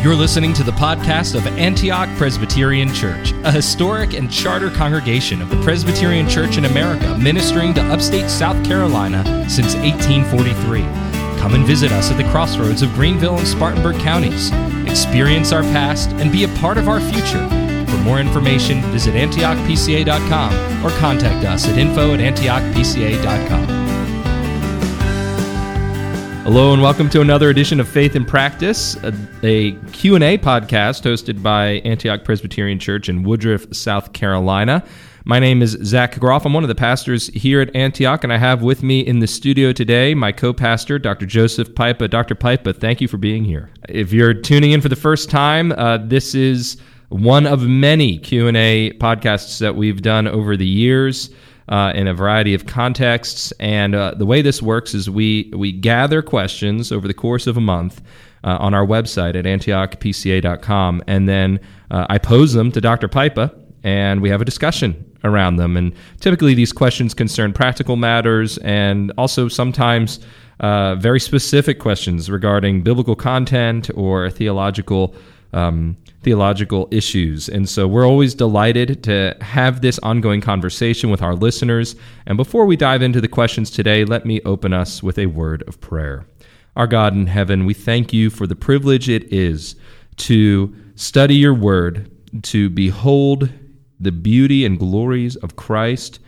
You're listening to the podcast of Antioch Presbyterian Church, a historic and charter congregation of the Presbyterian Church in America, ministering to upstate South Carolina since 1843. Come and visit us at the crossroads of Greenville and Spartanburg counties. Experience our past and be a part of our future. For more information, visit antiochpca.com or contact us at info at antiochpca.com. Hello and welcome to another edition of Faith and Practice, a, a, Q&A podcast hosted by Antioch Presbyterian Church in Woodruff, South Carolina. My name is Zach Groff. I'm one of the pastors here at Antioch, and I have with me in the studio today my co-pastor, Dr. Joseph Pipa. Dr. Pipa, thank you for being here. If you're tuning in for the first time, uh, this is one of many Q&A podcasts that we've done over the years uh, in a variety of contexts. And uh, the way this works is we we gather questions over the course of a month. Uh, on our website at antiochpca.com, and then uh, I pose them to Dr. Pipa, and we have a discussion around them. And typically, these questions concern practical matters and also sometimes uh, very specific questions regarding biblical content or theological um, theological issues. And so we're always delighted to have this ongoing conversation with our listeners. And before we dive into the questions today, let me open us with a word of prayer. Our God in heaven, we thank you for the privilege it is to study your word, to behold the beauty and glories of Christ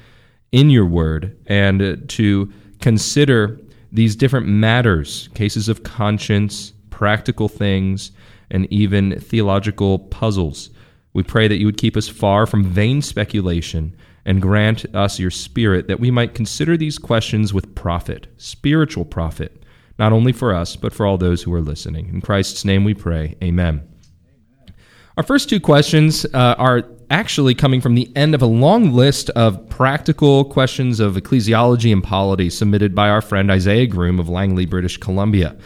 in your word, and to consider these different matters, cases of conscience, practical things and even theological puzzles. We pray that you would keep us far from vain speculation and grant us your spirit that we might consider these questions with profit, spiritual profit, not only for us, but for all those who are listening. In Christ's name we pray. Amen. Our first two questions uh, are actually coming from the end of a long list of practical questions of ecclesiology and polity submitted by our friend Isaiah Groom of Langley, British Columbia.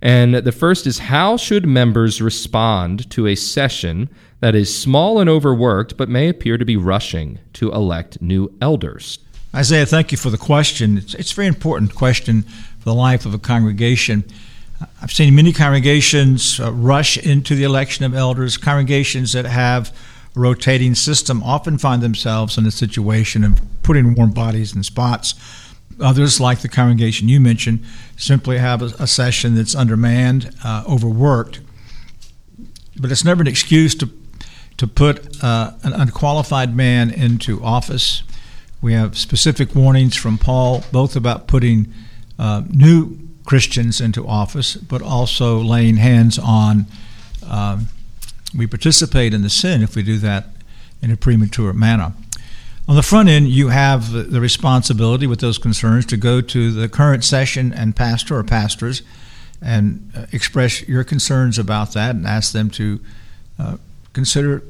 And the first is how should members respond to a session that is small and overworked, but may appear to be rushing to elect new elders? Isaiah, thank you for the question. It's, it's a very important question for the life of a congregation. I've seen many congregations uh, rush into the election of elders. Congregations that have a rotating system often find themselves in a situation of putting warm bodies in spots Others, like the congregation you mentioned, simply have a, a session that's undermanned, uh, overworked. But it's never an excuse to to put uh, an unqualified man into office. We have specific warnings from Paul, both about putting uh, new Christians into office, but also laying hands on. Um, we participate in the sin if we do that in a premature manner. On the front end, you have the responsibility with those concerns to go to the current session and pastor or pastors and uh, express your concerns about that and ask them to uh, consider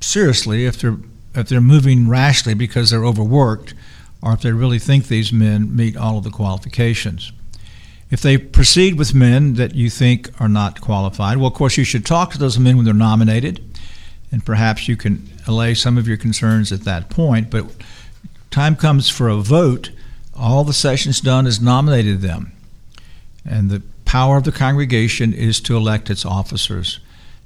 seriously if they're if they're moving rashly because they're overworked or if they really think these men meet all of the qualifications. If they proceed with men that you think are not qualified, well, of course, you should talk to those men when they're nominated and perhaps you can allay some of your concerns at that point. But time comes for a vote, all the session's done is nominated them. And the power of the congregation is to elect its officers.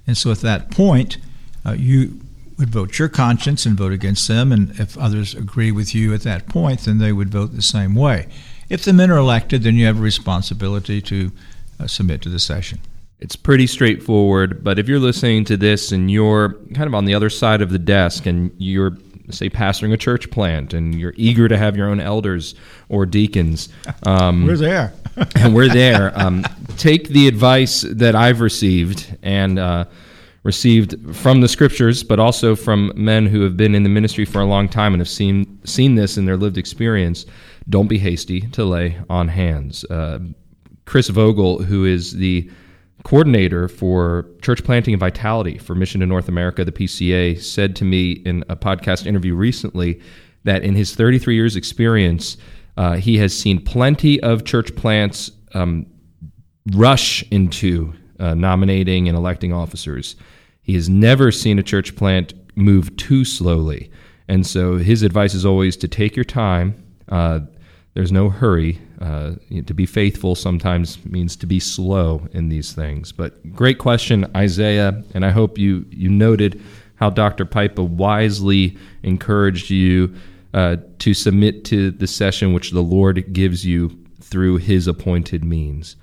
And so at that point, uh, you would vote your conscience and vote against them. And if others agree with you at that point, then they would vote the same way. If the men are elected, then you have a responsibility to uh, submit to the session. It's pretty straightforward, but if you're listening to this and you're kind of on the other side of the desk and you're say pastoring a church plant and you're eager to have your own elders or deacons um, we're there. and we're there um, take the advice that i've received and uh, received from the scriptures but also from men who have been in the ministry for a long time and have seen seen this in their lived experience don't be hasty to lay on hands. Uh, chris vogel who is the coordinator for church planting and vitality for Mission to North America, the PCA, said to me in a podcast interview recently that in his 33 years' experience, uh, he has seen plenty of church plants um, rush into uh, nominating and electing officers. He has never seen a church plant move too slowly. And so his advice is always to take your time. Uh, there's no hurry. Uh, to be faithful sometimes means to be slow in these things. But great question, Isaiah, and I hope you you noted how Dr. Pipa wisely encouraged you uh, to submit to the session which the Lord gives you through His appointed means.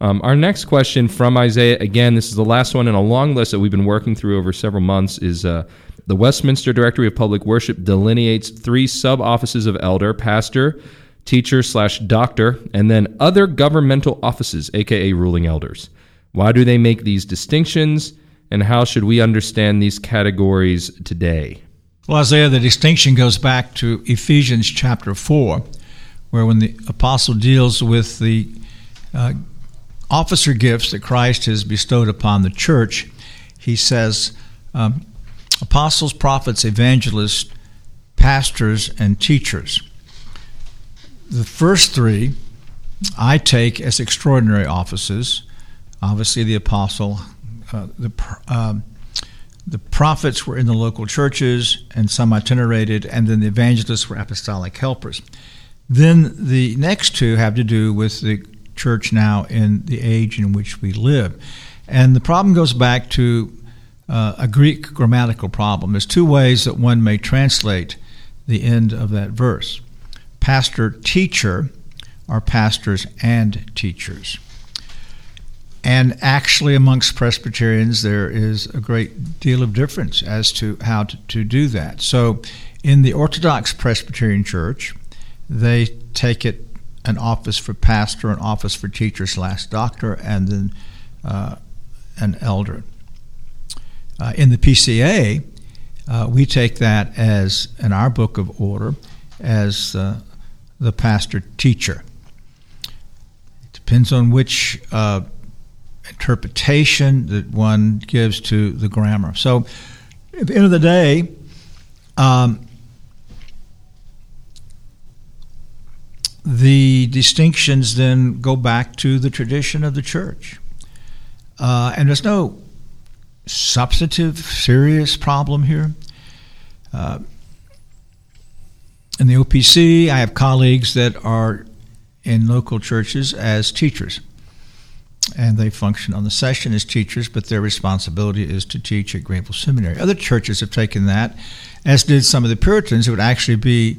Um, our next question from Isaiah, again, this is the last one in a long list that we've been working through over several months, is uh, the Westminster Directory of Public Worship delineates three sub offices of elder, pastor, teacher slash doctor, and then other governmental offices, aka ruling elders. Why do they make these distinctions, and how should we understand these categories today? Well, Isaiah, the distinction goes back to Ephesians chapter 4, where when the apostle deals with the uh, officer gifts that Christ has bestowed upon the church, he says, um, apostles, prophets, evangelists, pastors, and teachers. The first three I take as extraordinary offices. Obviously, the apostle, uh, the, uh, the prophets were in the local churches, and some itinerated, and then the evangelists were apostolic helpers. Then the next two have to do with the church now in the age in which we live. And the problem goes back to uh, a Greek grammatical problem. There's two ways that one may translate the end of that verse pastor teacher are pastors and teachers. And actually, amongst Presbyterians, there is a great deal of difference as to how to, to do that. So, in the Orthodox Presbyterian Church, they take it an office for pastor, an office for teacher slash doctor, and then uh, an elder. Uh, in the PCA, uh, we take that as, in our book of order, as uh, the pastor teacher. It depends on which uh, interpretation that one gives to the grammar. So, at the end of the day, um, the distinctions then go back to the tradition of the church. Uh, and there's no substantive, serious problem here. Uh, in the OPC, I have colleagues that are in local churches as teachers. And they function on the session as teachers, but their responsibility is to teach at Greenville Seminary. Other churches have taken that, as did some of the Puritans who would actually be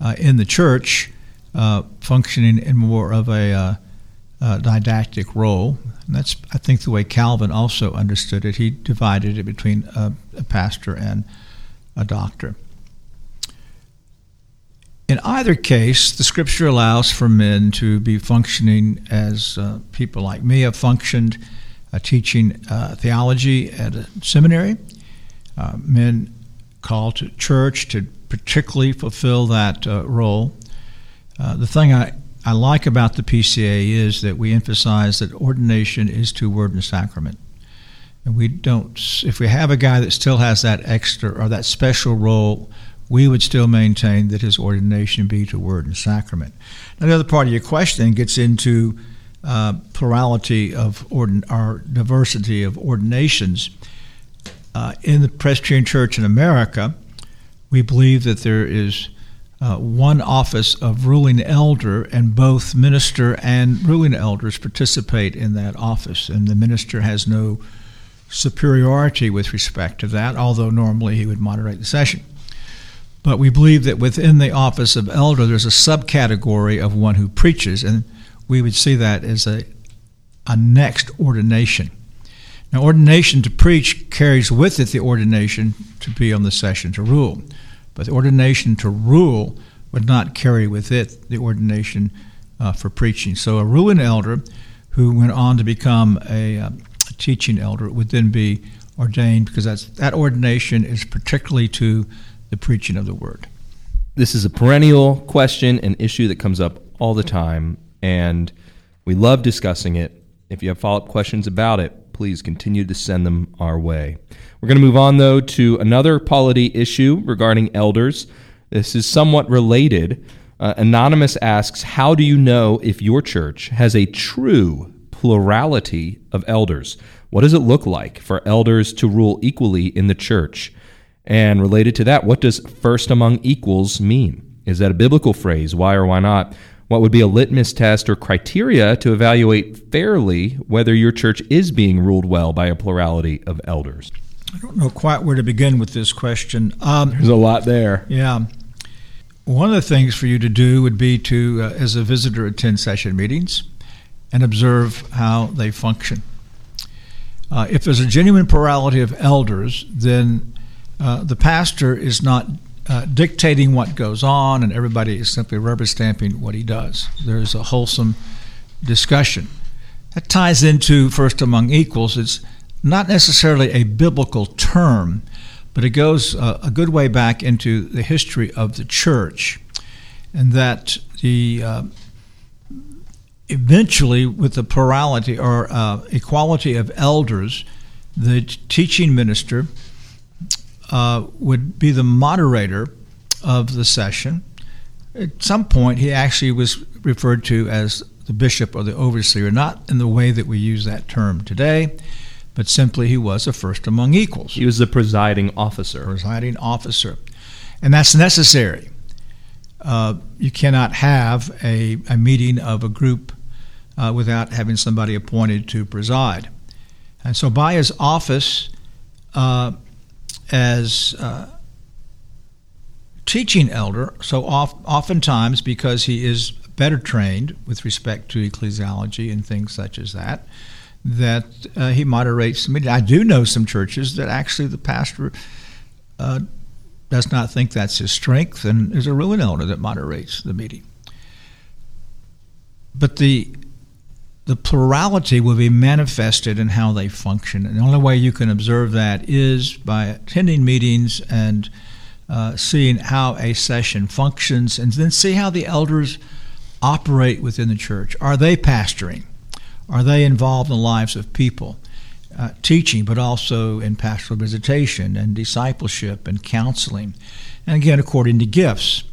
uh, in the church uh, functioning in more of a uh, uh, didactic role. And that's, I think, the way Calvin also understood it. He divided it between a, a pastor and a doctor. In either case, the scripture allows for men to be functioning as uh, people like me have functioned, uh, teaching uh, theology at a seminary. Uh, men called to church to particularly fulfill that uh, role. Uh, the thing I I like about the PCA is that we emphasize that ordination is to word and sacrament. And we don't, if we have a guy that still has that extra or that special role, we would still maintain that his ordination be to word and sacrament. Now, the other part of your question gets into uh, plurality of ordin- or diversity of ordinations. Uh, in the Presbyterian Church in America, we believe that there is uh, one office of ruling elder, and both minister and ruling elders participate in that office. And the minister has no superiority with respect to that, although normally he would moderate the session. But we believe that within the office of elder, there's a subcategory of one who preaches, and we would see that as a, a next ordination. Now, ordination to preach carries with it the ordination to be on the session to rule. But the ordination to rule would not carry with it the ordination uh, for preaching. So a ruling elder who went on to become a, uh, a teaching elder would then be ordained because that ordination is particularly to the preaching of the word. This is a perennial question and issue that comes up all the time, and we love discussing it. If you have follow up questions about it, please continue to send them our way. We're going to move on, though, to another polity issue regarding elders. This is somewhat related. Uh, Anonymous asks How do you know if your church has a true plurality of elders? What does it look like for elders to rule equally in the church? And related to that, what does first among equals mean? Is that a biblical phrase? Why or why not? what would be a litmus test or criteria to evaluate fairly whether your church is being ruled well by a plurality of elders? I don't know quite where to begin with this question. Um, There's a lot there. Yeah. One of the things for you to do would be to, uh, as a visitor, attend session meetings and observe how they function. Uh, if there's a genuine plurality of elders, then uh, the pastor is not uh, dictating what goes on, and everybody is simply rubber stamping what he does. There's a wholesome discussion. That ties into first among equals. It's not necessarily a biblical term, but it goes uh, a good way back into the history of the church, and that the uh, eventually, with the plurality or uh, equality of elders, the teaching minister uh, would be the moderator of the session. At some point, he actually was referred to as the bishop or the overseer, not in the way that we use that term today, but simply he was a first among equals. He was the presiding officer. Presiding officer. And that's necessary. Uh, you cannot have a, a meeting of a group uh, without having somebody appointed to preside. And so, by his office uh, as uh, teaching elder, so oft, oftentimes because he is better trained with respect to ecclesiology and things such as that, that uh, he moderates the meeting. I do know some churches that actually the pastor uh, does not think that's his strength, and there's a ruling elder that moderates the meeting. But the the plurality will be manifested in how they function. And the only way you can observe that is by attending meetings and uh, seeing how a session functions, and then see how the elders operate within the church. Are they pastoring? Are they involved in the lives of people? Uh, teaching, but also in pastoral visitation and discipleship and counseling, and again, according to gifts.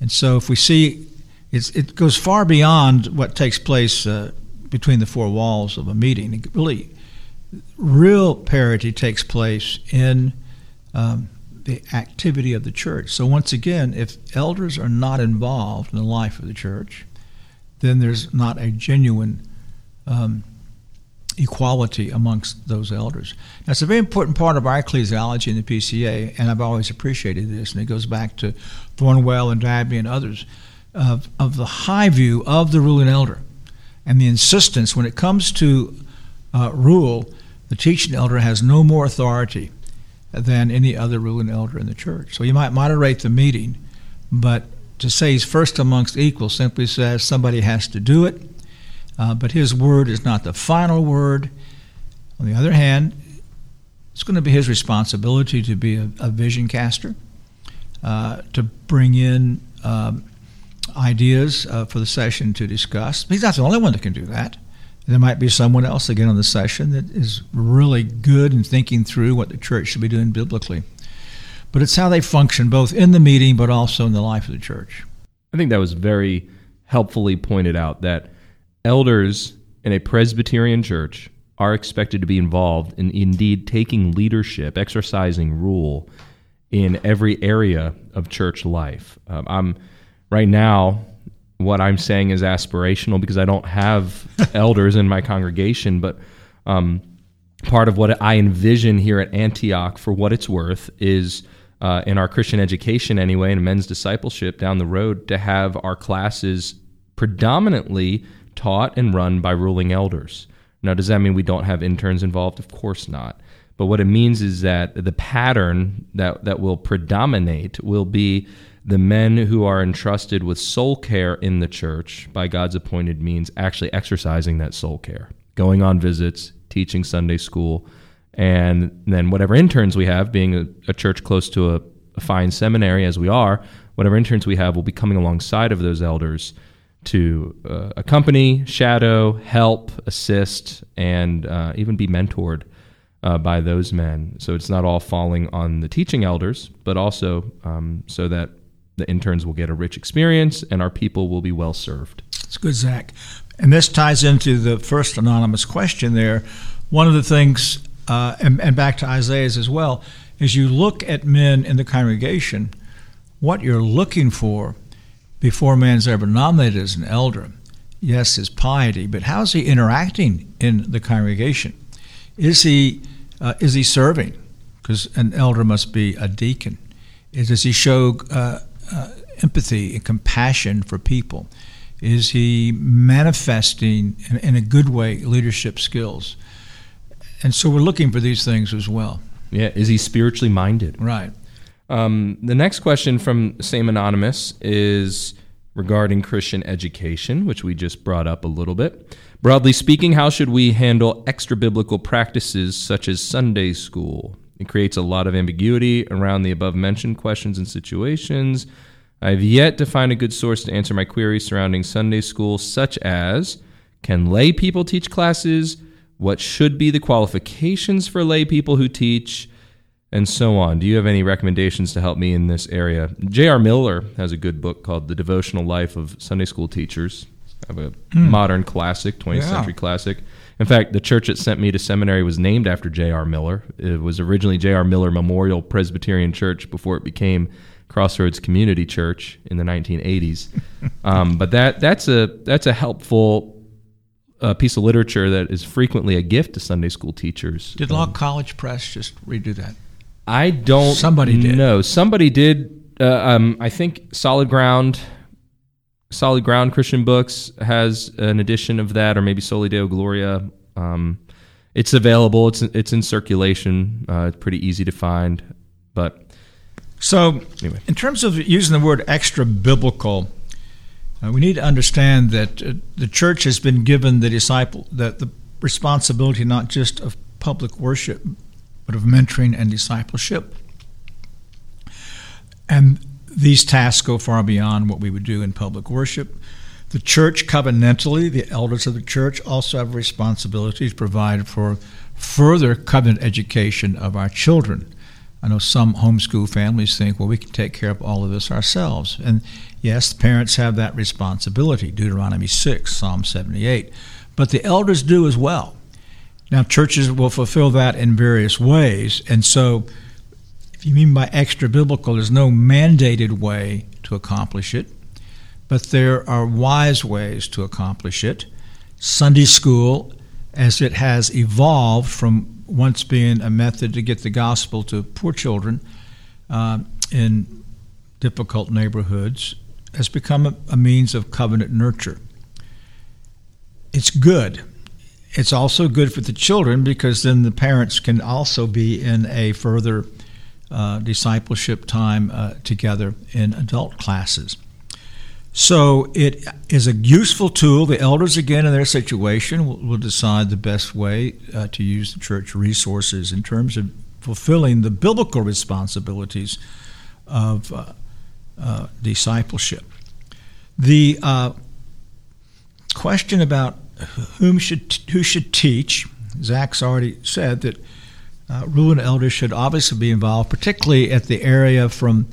And so, if we see it goes far beyond what takes place uh, between the four walls of a meeting. Really, real parity takes place in um, the activity of the church. So, once again, if elders are not involved in the life of the church, then there's not a genuine um, equality amongst those elders. Now, it's a very important part of our ecclesiology in the PCA, and I've always appreciated this, and it goes back to Thornwell and Dabney and others, of, of the high view of the ruling elder and the insistence when it comes to uh, rule, the teaching elder has no more authority than any other ruling elder in the church. So you might moderate the meeting, but to say he's first amongst equals simply says somebody has to do it, uh, but his word is not the final word. On the other hand, it's going to be his responsibility to be a, a vision caster, uh, to bring in um, ideas uh, for the session to discuss. He's not the only one that can do that. There might be someone else again on the session that is really good in thinking through what the church should be doing biblically. But it's how they function both in the meeting but also in the life of the church. I think that was very helpfully pointed out that elders in a Presbyterian church are expected to be involved in indeed taking leadership, exercising rule in every area of church life. Um, I'm right now, what I'm saying is aspirational because I don't have elders in my congregation, but um, part of what I envision here at Antioch, for what it's worth, is uh, in our Christian education anyway, and men's discipleship down the road, to have our classes predominantly taught and run by ruling elders. Now, does that mean we don't have interns involved? Of course not. But what it means is that the pattern that, that will predominate will be the men who are entrusted with soul care in the church by God's appointed means actually exercising that soul care, going on visits, teaching Sunday school, and then whatever interns we have, being a, a church close to a, a, fine seminary as we are, whatever interns we have will be coming alongside of those elders to uh, accompany, shadow, help, assist, and uh, even be mentored. Uh, by those men. So it's not all falling on the teaching elders, but also um, so that the interns will get a rich experience and our people will be well served. That's good, Zach. And this ties into the first anonymous question there. One of the things, uh, and, and back to Isaiah's as well, is you look at men in the congregation, what you're looking for before man's ever nominated as an elder, yes, his piety, but how's he interacting in the congregation? Is he uh, is he serving? Because an elder must be a deacon. Does he show uh, uh, empathy and compassion for people? Is he manifesting in, in, a good way leadership skills? And so we're looking for these things as well. Yeah, is he spiritually minded? Right. Um, the next question from same anonymous is regarding Christian education, which we just brought up a little bit. Broadly speaking, how should we handle extra biblical practices such as Sunday school? It creates a lot of ambiguity around the above mentioned questions and situations. I have yet to find a good source to answer my queries surrounding Sunday school, such as can lay people teach classes? What should be the qualifications for lay people who teach? And so on. Do you have any recommendations to help me in this area? J.R. Miller has a good book called The Devotional Life of Sunday School Teachers. I have a mm. modern classic, 20th yeah. century classic. In fact, the church that sent me to seminary was named after J.R. Miller. It was originally J.R. Miller Memorial Presbyterian Church before it became Crossroads Community Church in the 1980s. um, but that that's a that's a helpful uh, piece of literature that is frequently a gift to Sunday school teachers. Did Log um, College Press just redo that? I don't. Somebody did. No, somebody did. Uh, um, I think Solid Ground, Solid Ground Christian Books has an edition of that, or maybe Soli Deo Gloria. Um, it's available. It's it's in circulation. Uh, it's pretty easy to find, but so, anyway. in terms of using the word extra biblical, uh, we need to understand that uh, the church has been given the disciple that the responsibility not just of public worship, but of mentoring and discipleship. And these tasks go far beyond what we would do in public worship. The church covenantally, the elders of the church, also have a responsibility to provide for further covenant education of our children. I know some homeschool families think, well, we can take care of all of this ourselves. And yes, parents have that responsibility, Deuteronomy 6, Psalm 78. But the elders do as well. Now, churches will fulfill that in various ways. And so, you mean by extra biblical, there's no mandated way to accomplish it, but there are wise ways to accomplish it. Sunday school, as it has evolved from once being a method to get the gospel to poor children uh, in difficult neighborhoods, has become a, a means of covenant nurture. It's good. It's also good for the children because then the parents can also be in a further uh, discipleship time uh, together in adult classes. So it is a useful tool. The elders, again, in their situation, will, will decide the best way uh, to use the church resources in terms of fulfilling the biblical responsibilities of uh, uh, discipleship. The uh, question about whom should who should teach, Zach's already said that uh, ruling elders should obviously be involved, particularly at the area from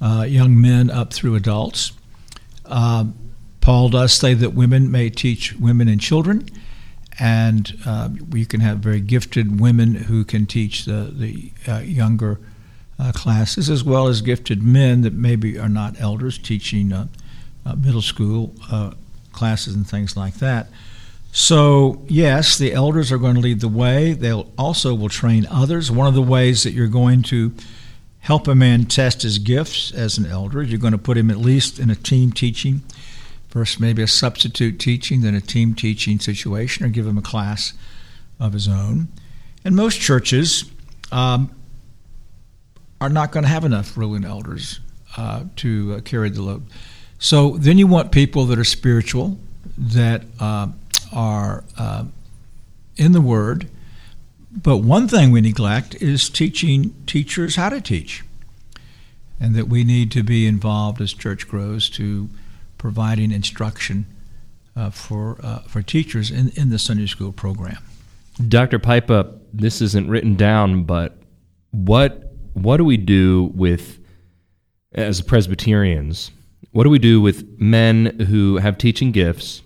uh, young men up through adults. Um, Paul does say that women may teach women and children, and uh, you can have very gifted women who can teach the, the uh, younger uh, classes, as well as gifted men that maybe are not elders teaching uh, middle school classes and things like that. So, yes, the elders are going to lead the way. They also will train others. One of the ways that you're going to help a man test his gifts as an elder. Is you're going to put him at least in a team teaching, first maybe a substitute teaching, then a team teaching situation, or give him a class of his own. And most churches um, are not going to have enough ruling elders uh, to uh, carry the load. So then you want people that are spiritual, that uh, are uh, in the Word, but one thing we neglect is teaching teachers how to teach. And that we need to be involved as church grows to providing instruction uh, for, uh, for teachers in, in the Sunday school program. Dr. Pipa, this isn't written down, but what, what do we do with, as Presbyterians, what do we do with men who have teaching gifts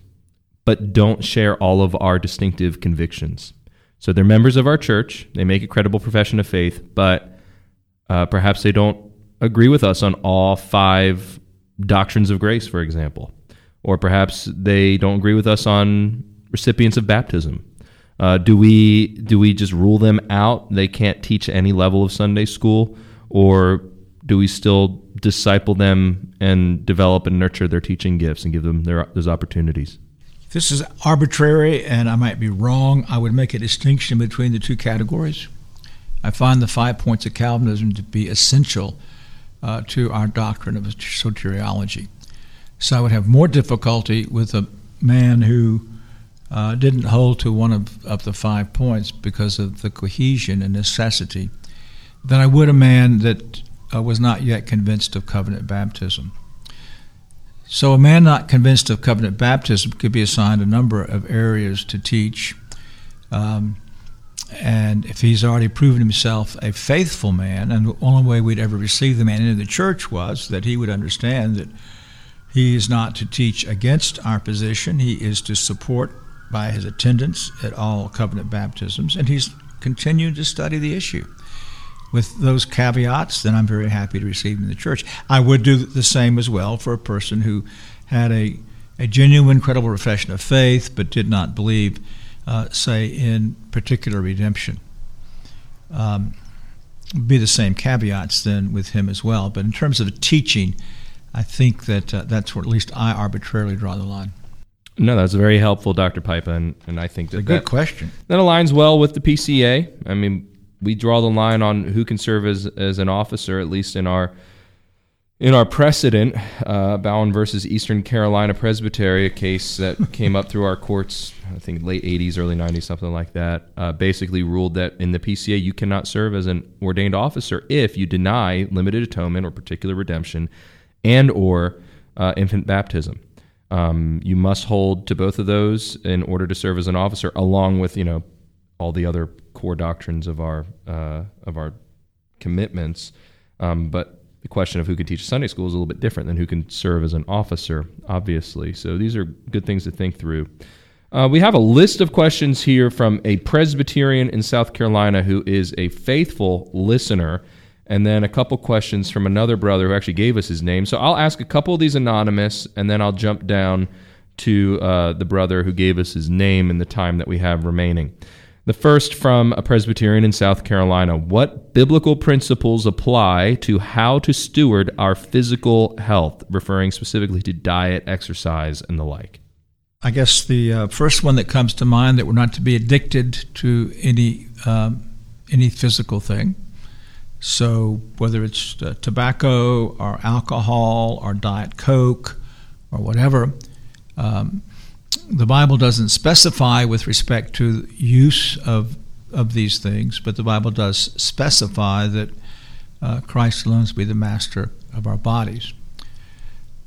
but don't share all of our distinctive convictions? So they're members of our church. They make a credible profession of faith, but uh, perhaps they don't agree with us on all five doctrines of grace, for example, or perhaps they don't agree with us on recipients of baptism. Uh, do we do we just rule them out? They can't teach any level of Sunday school, or do we still disciple them and develop and nurture their teaching gifts and give them their, those opportunities? This is arbitrary, and I might be wrong. I would make a distinction between the two categories. I find the five points of Calvinism to be essential uh, to our doctrine of soteriology. So I would have more difficulty with a man who uh, didn't hold to one of, of the five points because of the cohesion and necessity than I would a man that uh, was not yet convinced of covenant baptism. So, a man not convinced of covenant baptism could be assigned a number of areas to teach. Um, and if he's already proven himself a faithful man, and the only way we'd ever receive the man into the church was that he would understand that he is not to teach against our position, he is to support by his attendance at all covenant baptisms, and he's continued to study the issue. With those caveats, then I'm very happy to receive him in the church. I would do the same as well for a person who had a, a genuine, credible profession of faith but did not believe, uh, say, in particular redemption. Um, be the same caveats then with him as well. But in terms of teaching, I think that uh, that's where at least I arbitrarily draw the line. No, that's very helpful, Dr. Pipa, and, and I think that a good that, question. That aligns well with the PCA. I mean, we draw the line on who can serve as as an officer, at least in our in our precedent, uh, Bowen versus Eastern Carolina Presbytery, a case that came up through our courts, I think late 80s, early 90s, something like that, uh, basically ruled that in the PCA you cannot serve as an ordained officer if you deny limited atonement or particular redemption and or uh, infant baptism. Um, you must hold to both of those in order to serve as an officer, along with you know all the other core doctrines of our uh, of our commitments. Um, but the question of who can teach Sunday school is a little bit different than who can serve as an officer, obviously. So these are good things to think through. Uh, we have a list of questions here from a Presbyterian in South Carolina who is a faithful listener and then a couple questions from another brother who actually gave us his name. So I'll ask a couple of these anonymous, and then I'll jump down to uh, the brother who gave us his name in the time that we have remaining. The first from a Presbyterian in South Carolina. What biblical principles apply to how to steward our physical health, referring specifically to diet, exercise, and the like? I guess the uh, first one that comes to mind that we're not to be addicted to any um, any physical thing. So whether it's uh, tobacco or alcohol or diet coke or whatever, um, the Bible doesn't specify with respect to use of of these things, but the Bible does specify that uh, Christ alone is be the master of our bodies.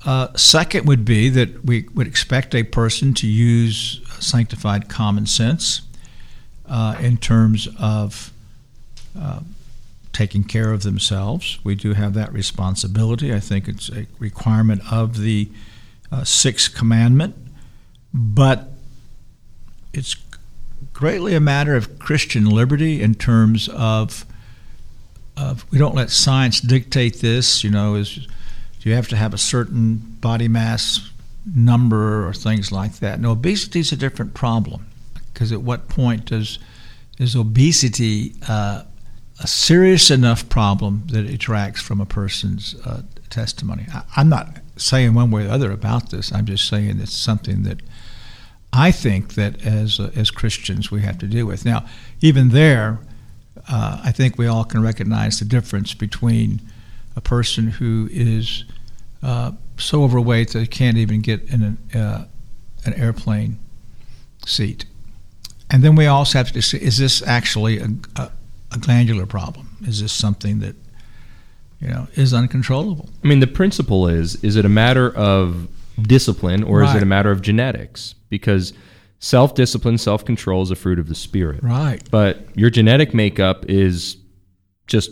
Uh, second would be that we would expect a person to use sanctified common sense uh, in terms of uh, taking care of themselves. We do have that responsibility. I think it's a requirement of the uh, sixth commandment, but it's greatly a matter of Christian liberty in terms of, of we don't let science dictate this. You know, is do you have to have a certain body mass number or things like that? No, obesity is a different problem because at what point does is obesity uh, a serious enough problem that it detracts from a person's uh, testimony. I, I'm not saying one way or the other about this. I'm just saying it's something that I think that as uh, as Christians we have to deal with. Now, even there, uh, I think we all can recognize the difference between a person who is uh, so overweight that they can't even get in an, uh, an airplane seat, and then we also have to say, is this actually a, a a glandular problem? Is this something that you know is uncontrollable? I mean, the principle is: is it a matter of discipline or right. is it a matter of genetics? Because self discipline, self control is a fruit of the spirit. Right. But your genetic makeup is just,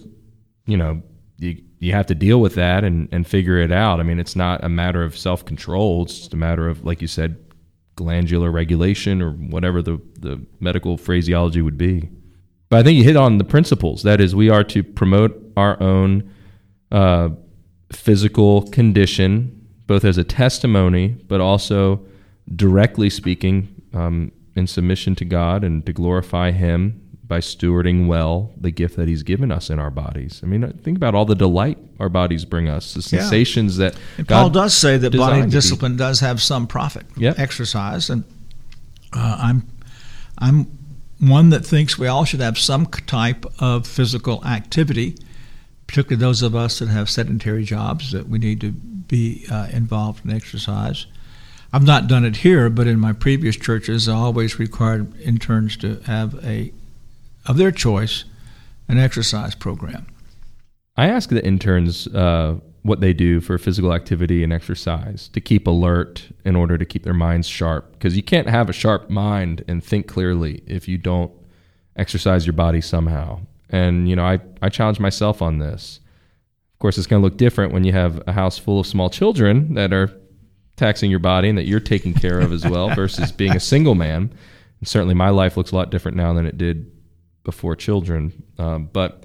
you know, you, you have to deal with that and, and figure it out. I mean, it's not a matter of self control, it's just a matter of, like you said, glandular regulation or whatever the, the medical phraseology would be. But I think you hit on the principles. That is, we are to promote our own uh, physical condition both as a testimony, but also directly speaking um, in submission to God and to glorify Him by stewarding well the gift that He's given us in our bodies. I mean, think about all the delight our bodies bring us, the Yeah. sensations that And God Paul does say that body discipline does have some profit. Yep. Exercise, and uh, I'm I'm one that thinks we all should have some type of physical activity, particularly those of us that have sedentary jobs that we need to be uh, involved in exercise. I've not done it here, but in my previous churches, I always required interns to have a of their choice an exercise program. I ask the interns uh, what they do for physical activity and exercise to keep alert in order to keep their minds sharp. Because you can't have a sharp mind and think clearly if you don't exercise your body somehow. And, you know, I, I challenge myself on this. Of course, it's going to look different when you have a house full of small children that are taxing your body and that you're taking care of as well versus being a single man. And certainly my life looks a lot different now than it did before children. Um, but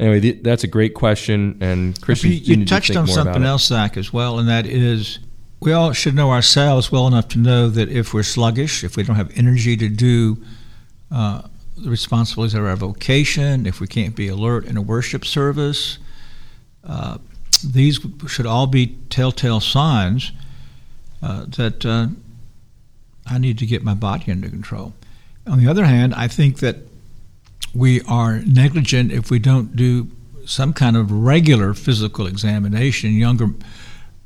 anyway, th- that's a great question. And Christian, You, you to touched think on something else, Zach, as well, and that is we all should know ourselves well enough to know that if we're sluggish, if we don't have energy to do uh, the responsibilities of our vocation, if we can't be alert in a worship service, uh, these should all be telltale signs that uh, I need to get my body under control. On the other hand, I think that we are negligent if we don't do some kind of regular physical examination. Younger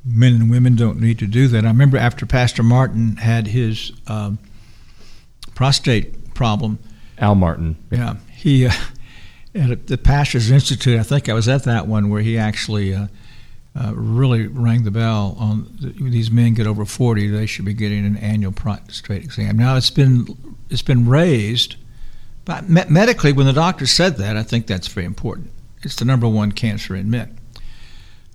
men and women don't need to do that. I remember after Pastor Martin had his um, prostate problem, Al Martin. yeah, he uh, at the Pastors Institute. I think I was at that one where he actually uh, uh, really rang the bell on the, these men get over forty. They should be getting an annual prostate exam. Now it's been it's been raised, but me- medically, when the doctor said that, I think that's very important. It's the number one cancer in men.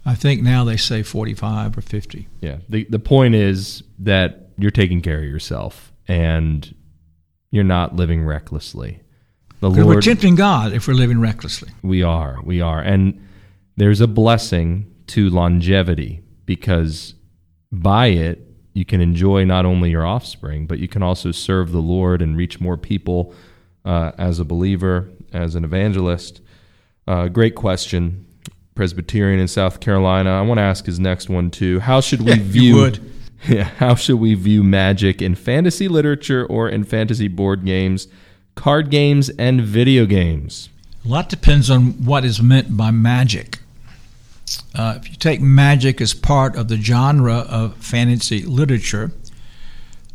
I think now they say forty-five or fifty. Yeah. The the point is that you're taking care of yourself and you're not living recklessly. The Because we're tempting God if we're living recklessly. We are. We are. And there's a blessing to longevity because by it, you can enjoy not only your offspring, but you can also serve the Lord and reach more people uh, as a believer, as an evangelist. Uh, great question. Presbyterian in South Carolina. I want to ask his next one too. How should we You view would. Yeah, how should we view magic in fantasy literature or in fantasy board games, card games, and video games? A lot depends on what is meant by magic. Uh, if you take magic as part of the genre of fantasy literature,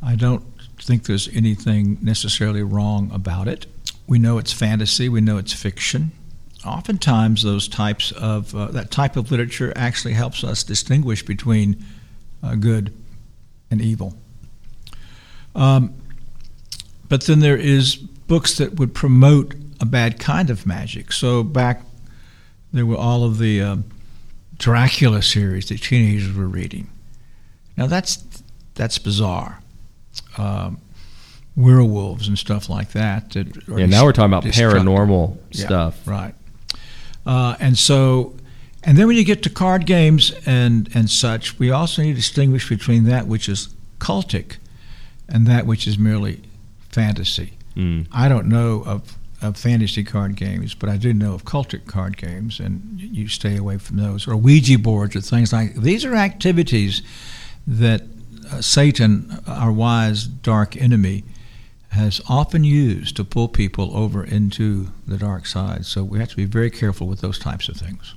I don't think there's anything necessarily wrong about it. We know it's fantasy, we know it's fiction. Oftentimes, those types of uh, that type of literature actually helps us distinguish between uh, good and evil. Um, but then there is books that would promote a bad kind of magic. So back there were all of the um, Dracula series that teenagers were reading. Now that's that's bizarre. Um, werewolves and stuff like that. that Yeah, now we're talking about paranormal Yeah, stuff. right? Uh, and so, and then when you get to card games and and such, we also need to distinguish between that which is cultic and that which is merely fantasy. Mm. I don't know of, of fantasy card games, but I do know of cultic card games, and you stay away from those. Or Ouija boards or things like these are activities that uh, Satan, our wise dark enemy, has often used to pull people over into the dark side. So we have to be very careful with those types of things.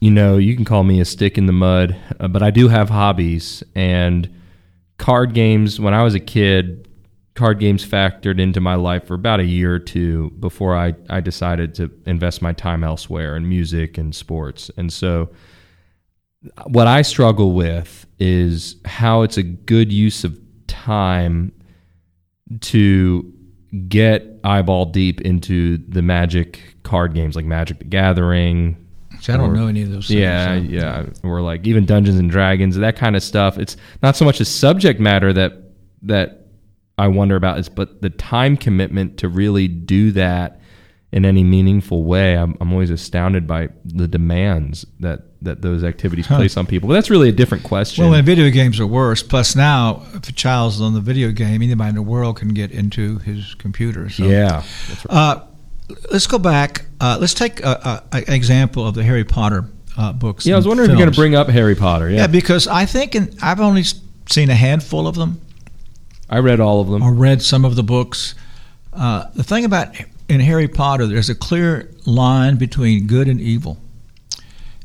You know, you can call me a stick in the mud, uh, but I do have hobbies. And card games, when I was a kid, card games factored into my life for about a year or two before I, I decided to invest my time elsewhere in music and sports. And so, what I struggle with is how it's a good use of time to get eyeball deep into the magic card games like Magic the Gathering. See, I don't Or- know any of those things. Yeah, so- yeah, or like even Dungeons and Dragons, that kind of stuff. It's not so much the subject matter that that I wonder about, is but the time commitment to really do that in any meaningful way. I'm, I'm always astounded by the demands that that those activities place on people. But that's really a different question. Well, and video games are worse. Plus, now if a child's on the video game, anybody in the world can get into his computer. So. yeah. Uh, let's go back. Uh, let's take a, a, an example of the Harry Potter uh, books. Yeah, I was and wondering if you're going to bring up Harry Potter. Yeah, Yeah, because I think in, I've only seen a handful of them I read all of them. or read some of the books. Uh, the thing about in Harry Potter, there's a clear line between good and evil,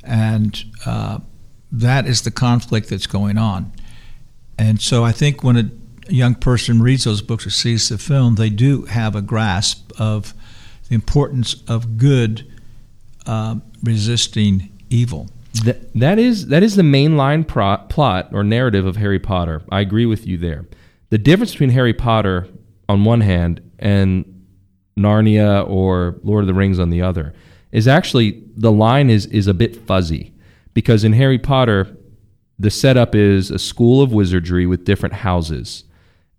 and uh, that is the conflict that's going on. And so I think when a young person reads those books or sees the film, they do have a grasp of the importance of good uh, resisting evil. That, that is that is the mainline pro- plot or narrative of Harry Potter. I agree with you there. The difference between Harry Potter on one hand and Narnia or Lord of the Rings on the other is actually the line is is a bit fuzzy because in Harry Potter the setup is a school of wizardry with different houses.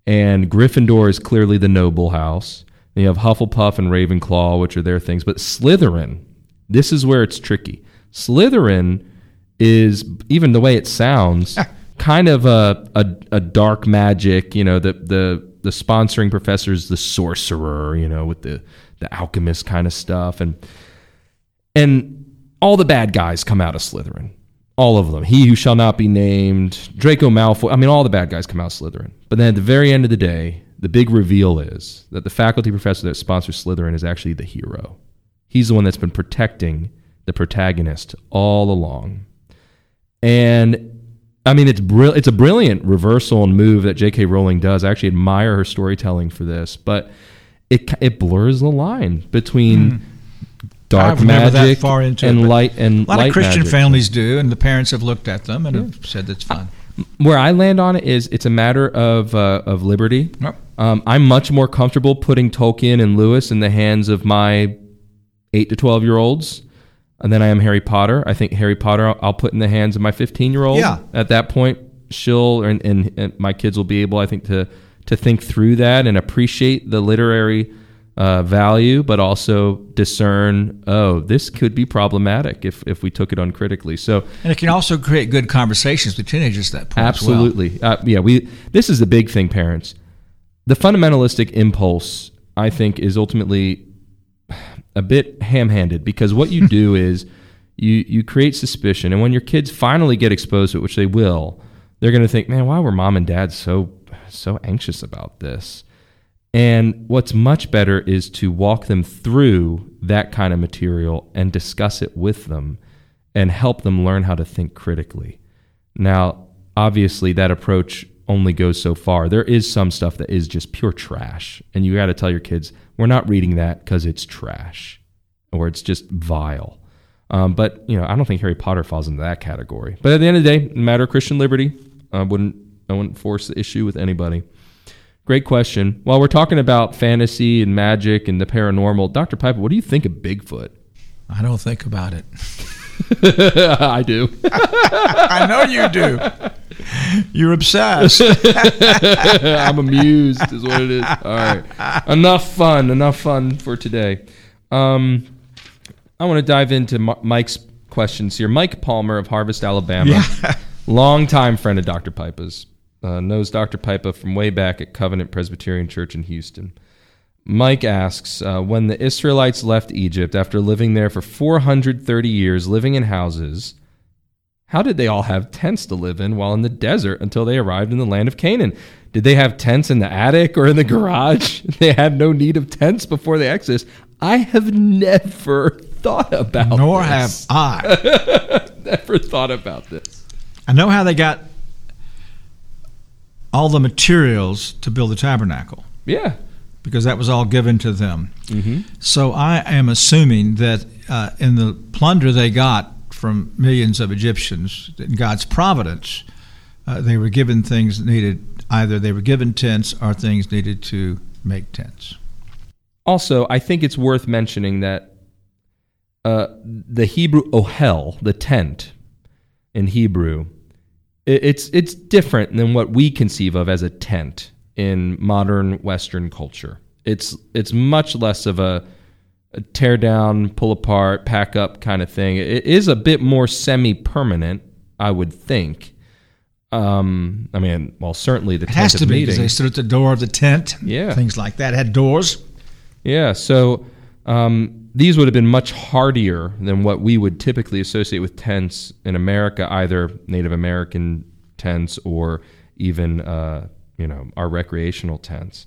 And Gryffindor is clearly the noble house. And you have Hufflepuff and Ravenclaw, which are their things. But Slytherin, this is where it's tricky. Slytherin is, even the way it sounds, kind of a, a, a dark magic. You know, the, the, the sponsoring professor is the sorcerer, you know, with the, the alchemist kind of stuff. And, and all the bad guys come out of Slytherin all of them. He who shall not be named, Draco Malfoy. I mean, all the bad guys come out Slytherin. But then at the very end of the day, the big reveal is that the faculty professor that sponsors Slytherin is actually the hero. He's the one that's been protecting the protagonist all along. And I mean, it's brill- it's a brilliant reversal and move that J.K. Rowling does. I actually admire her storytelling for this, but it it blurs the line between dark never that magic far into and but light and A lot light of Christian magic. families do, and the parents have looked at them and have said that's fine. where I land on it is it's a matter of uh, of liberty. Yep. Um, I'm much more comfortable putting Tolkien and Lewis in the hands of my eight to twelve year olds than I am Harry Potter. I think Harry Potter I'll- I'll put in the hands of my 15 year old. Yeah. At that point, she'll and, and, and my kids will be able, I think, to to think through that and appreciate the literary uh, value, but also discern, oh, this could be problematic if if we took it uncritically. So And it can also create good conversations with teenagers at that point. as well. Absolutely. Uh, yeah, we this is the big thing parents. The fundamentalistic impulse I think is ultimately a bit ham-handed because what you do is you you create suspicion and when your kids finally get exposed to it, which they will, they're going to think, "Man, why were mom and dad so so anxious about this?" And what's much better is to walk them through that kind of material and discuss it with them and help them learn how to think critically. Now, obviously, that approach only goes so far. There is some stuff that is just pure trash, and you got to tell your kids, we're not reading that because it's trash or it's just vile. Um, but you know, I don't think Harry Potter falls into that category. But at the end of the day, matter of Christian liberty, I wouldn't I wouldn't force the issue with anybody. Great question. While we're talking about fantasy and magic and the paranormal, Dr. Pipa, what do you think of Bigfoot? I don't think about it. I do. I know you do. You're obsessed. I'm amused, is what it is. All right. Enough fun. Enough fun for today. Um, I want to dive into Mike's questions here. Mike Palmer of Harvest, Alabama, longtime friend of Dr. Pipa's, uh, knows Dr. Pipa from way back at Covenant Presbyterian Church in Houston. Mike asks uh, When the Israelites left Egypt after living there for 430 years, living in houses, how did they all have tents to live in while in the desert until they arrived in the land of Canaan? Did they have tents in the attic or in the garage? They had no need of tents before the Exodus. I have never thought about Nor have this. I. never thought about this. I know how they got all the materials to build the tabernacle Yeah. Because that was all given to them. Mm-hmm. So I am assuming that uh, in the plunder they got from millions of Egyptians, in God's providence, uh, they were given things needed. Either they were given tents or things needed to make tents. Also, I think it's worth mentioning that uh, the Hebrew ohel, the tent in Hebrew, it's it's different than what we conceive of as a tent in modern Western culture. It's it's much less of a a tear down, pull apart, pack up kind of thing. It is a bit more semi permanent, I would think. Um, I mean, well, certainly the it has to be because they stood at the door of the tent. Yeah, things like that had doors. Yeah, so um, these would have been much hardier than what we would typically associate with tents in America, either Native American tents or even uh, you know our recreational tents.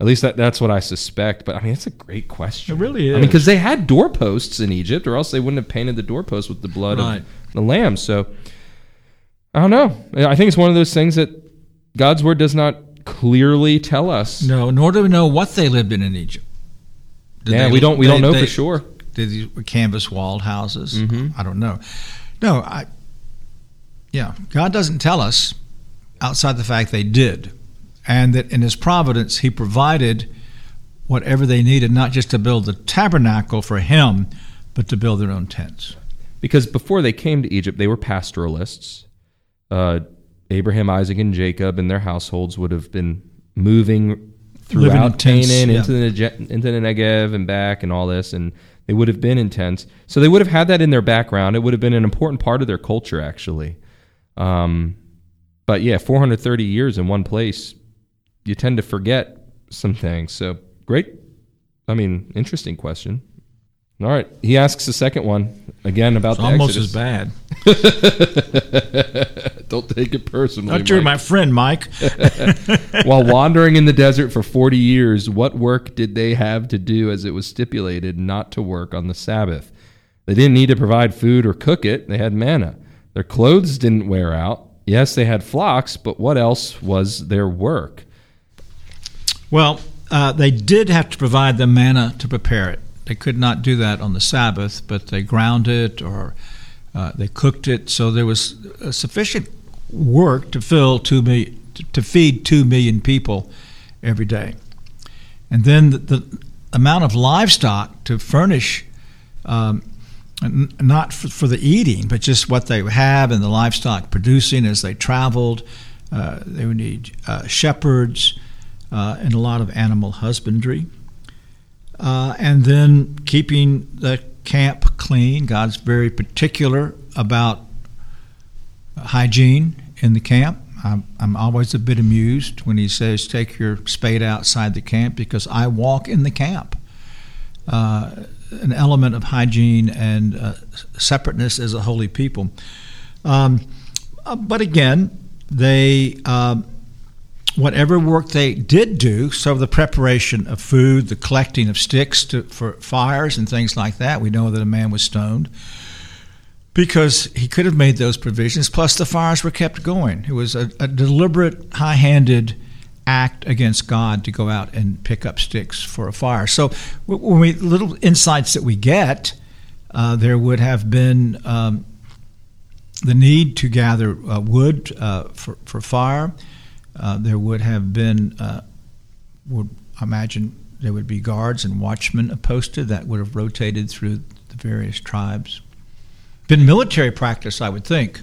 At least that, that's what I suspect. But I mean, it's a great question. It really is. I mean, because they had doorposts in Egypt, or else they wouldn't have painted the doorposts with the blood right. of the lamb. So I don't know. I think it's one of those things that God's word does not clearly tell us. No, nor do we know what they lived in in Egypt. Did yeah, they, we don't. We they, don't know they, for sure. Did these canvas walled houses? Mm-hmm. I don't know. No, I. Yeah, God doesn't tell us outside the fact they did, and that in His providence He provided whatever they needed, not just to build the tabernacle for Him, but to build their own tents. Because before they came to Egypt, they were pastoralists. Uh, Abraham, Isaac, and Jacob and their households would have been moving throughout Canaan yeah. into the into the Negev and back and all this, and they would have been in tents. So they would have had that in their background. It would have been an important part of their culture, actually. Um, but yeah, 430 years in one place, you tend to forget some things. So great. I mean, interesting question. All right. He asks the second one again about it's the almost Exodus. as bad. Don't take it personally. Not you're my friend, Mike. While wandering in the desert for 40 years, what work did they have to do as it was stipulated not to work on the Sabbath? They didn't need to provide food or cook it. They had manna. Their clothes didn't wear out. Yes, they had flocks, but what else was their work? Well, uh, they did have to provide the manna to prepare it. They could not do that on the Sabbath, but they ground it or uh, they cooked it. So there was sufficient work to fill two million, to feed two million people every day, and then the, the amount of livestock to furnish. Um, not for, for, the eating, but just what they have and the livestock producing as they traveled. Uh, they would need uh, shepherds uh, and a lot of animal husbandry uh, and then keeping the camp clean. God's very particular about hygiene in the camp. I'm, I'm, always a bit amused when he says, Take your spade outside the camp because I walk in the camp. Uh, an element of hygiene and uh, separateness as a holy people. Um, uh, but again, they. Um, whatever work they did do, so the preparation of food, the collecting of sticks to, for fires and things like that, we know that a man was stoned because he could have made those provisions. Plus, the fires were kept going. It was a, a deliberate, high handed act against God to go out and pick up sticks for a fire. So, when we little insights that we get, uh, there would have been um, the need to gather uh, wood uh, for, for fire. Uh, there would have been, uh, would imagine there would be guards and watchmen posted that would have rotated through the various tribes. Been military practice, I would think.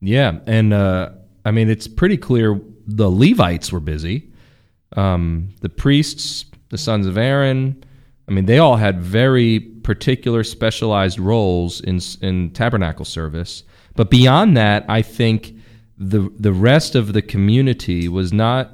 Yeah, and uh, I mean it's pretty clear the Levites were busy. Um, the priests, the sons of Aaron, I mean they all had very particular specialized roles in in tabernacle service. But beyond that, I think the the rest of the community was not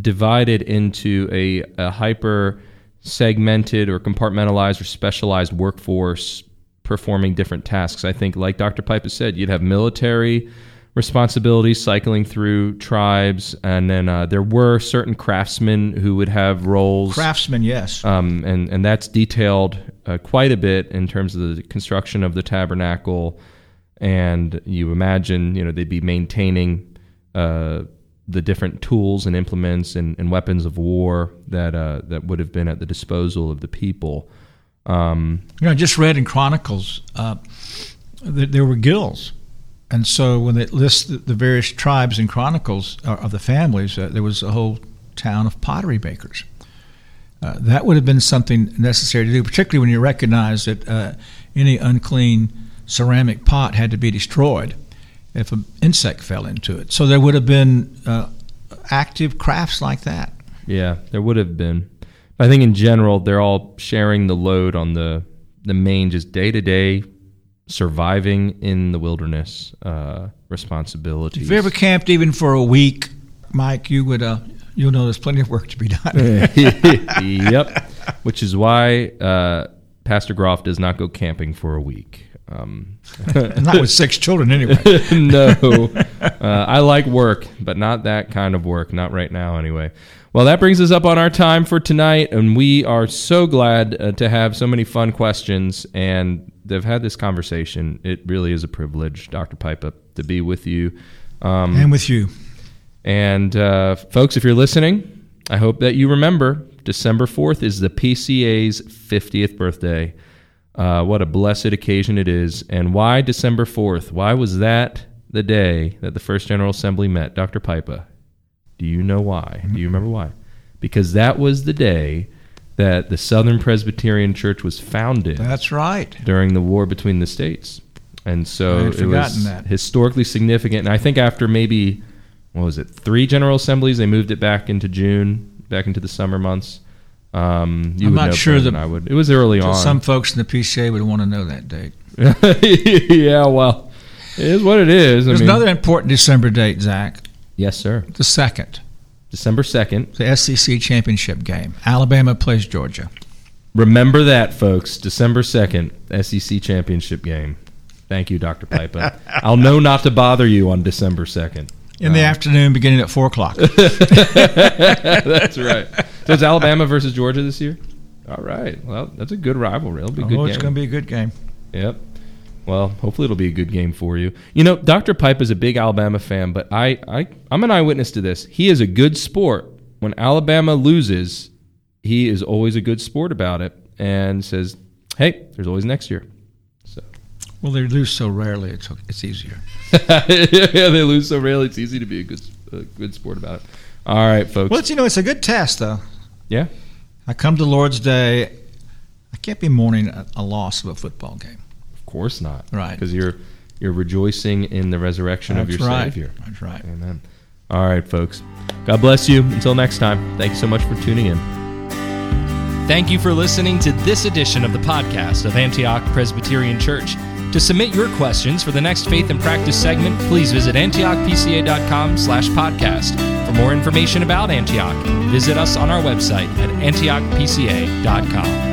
divided into a, a hyper segmented or compartmentalized or specialized workforce performing different tasks. I think, like Dr. Pipa has said, you'd have military responsibilities cycling through tribes, and then uh, there were certain craftsmen who would have roles. Craftsmen, yes. Um, and, and that's detailed uh, quite a bit in terms of the construction of the tabernacle and you imagine you know they'd be maintaining uh, the different tools and implements and, and weapons of war that uh, that would have been at the disposal of the people. Um, you know, I just read in Chronicles uh, that there were guilds, and so when they list the, various tribes in Chronicles uh, of the families, uh, there was a whole town of pottery makers. Uh, that would have been something necessary to do, particularly when you recognize that any unclean ceramic pot had to be destroyed if an insect fell into it. So there would have been uh, active crafts like that. Yeah, there would have been. I think in general they're all sharing the load on the the main just day to day surviving in the wilderness uh, responsibilities. If you ever camped even for a week, Mike, you would uh, you'll know there's plenty of work to be done. yep. Which is why uh, Pastor Groff does not go camping for a week. Um, not with six children, anyway. no, uh, I like work, but not that kind of work. Not right now, anyway. Well, that brings us up on our time for tonight, and we are so glad uh, to have so many fun questions and they've had this conversation. It really is a privilege, Dr. Pipa, to be with you. Um, and with you. And uh, folks, if you're listening, I hope that you remember December 4th is the PCA's 50th birthday. Uh, what a blessed occasion it is. And why December 4th? Why was that the day that the First General Assembly met? Dr. Pipa, do you know why? Do you remember why? Because that was the day that the Southern Presbyterian Church was founded. That's right. During the war between the states. And so it was that. historically significant. And I think after maybe, what was it, three General Assemblies, they moved it back into June, back into the summer months. Um, I'm not sure that I would. It was early on. Some folks in the PCA would want to know that date. yeah, well, it is what it is. There's I mean, another important December date, Zach. Yes, sir. The second. December 2nd. The SEC championship game. Alabama plays Georgia. Remember that, folks. December 2nd, SEC championship game. Thank you, Dr. Pipa. I'll know not to bother you on December 2nd. In the uh-huh. afternoon, beginning at 4 o'clock. that's right. So it's Alabama versus Georgia this year? All right. Well, that's a good rivalry. It'll be a good oh, it's going to be a good game. Yep. Well, hopefully it'll be a good game for you. You know, Dr. Pipa is a big Alabama fan, but I, I I'm an eyewitness to this. He is a good sport. When Alabama loses, he is always a good sport about it and says, "Hey, there's always next year." So, well, they lose so rarely; it's it's easier. yeah, they lose so rarely; it's easy to be a good a good sport about it. All right, folks. Well, it's, you know, it's a good test, though. Yeah. I come to Lord's Day. I can't be mourning a, a loss of a football game Of course not. Right. Because you're you're rejoicing in the resurrection That's of your right. Savior. That's right. Amen. All right, folks. God bless you. Until next time, thank you so much for tuning in. Thank you for listening to this edition of the podcast of Antioch Presbyterian Church. To submit your questions for the next Faith and Practice segment, please visit antiochpca.com slash podcast. For more information about Antioch, visit us on our website at antiochpca.com.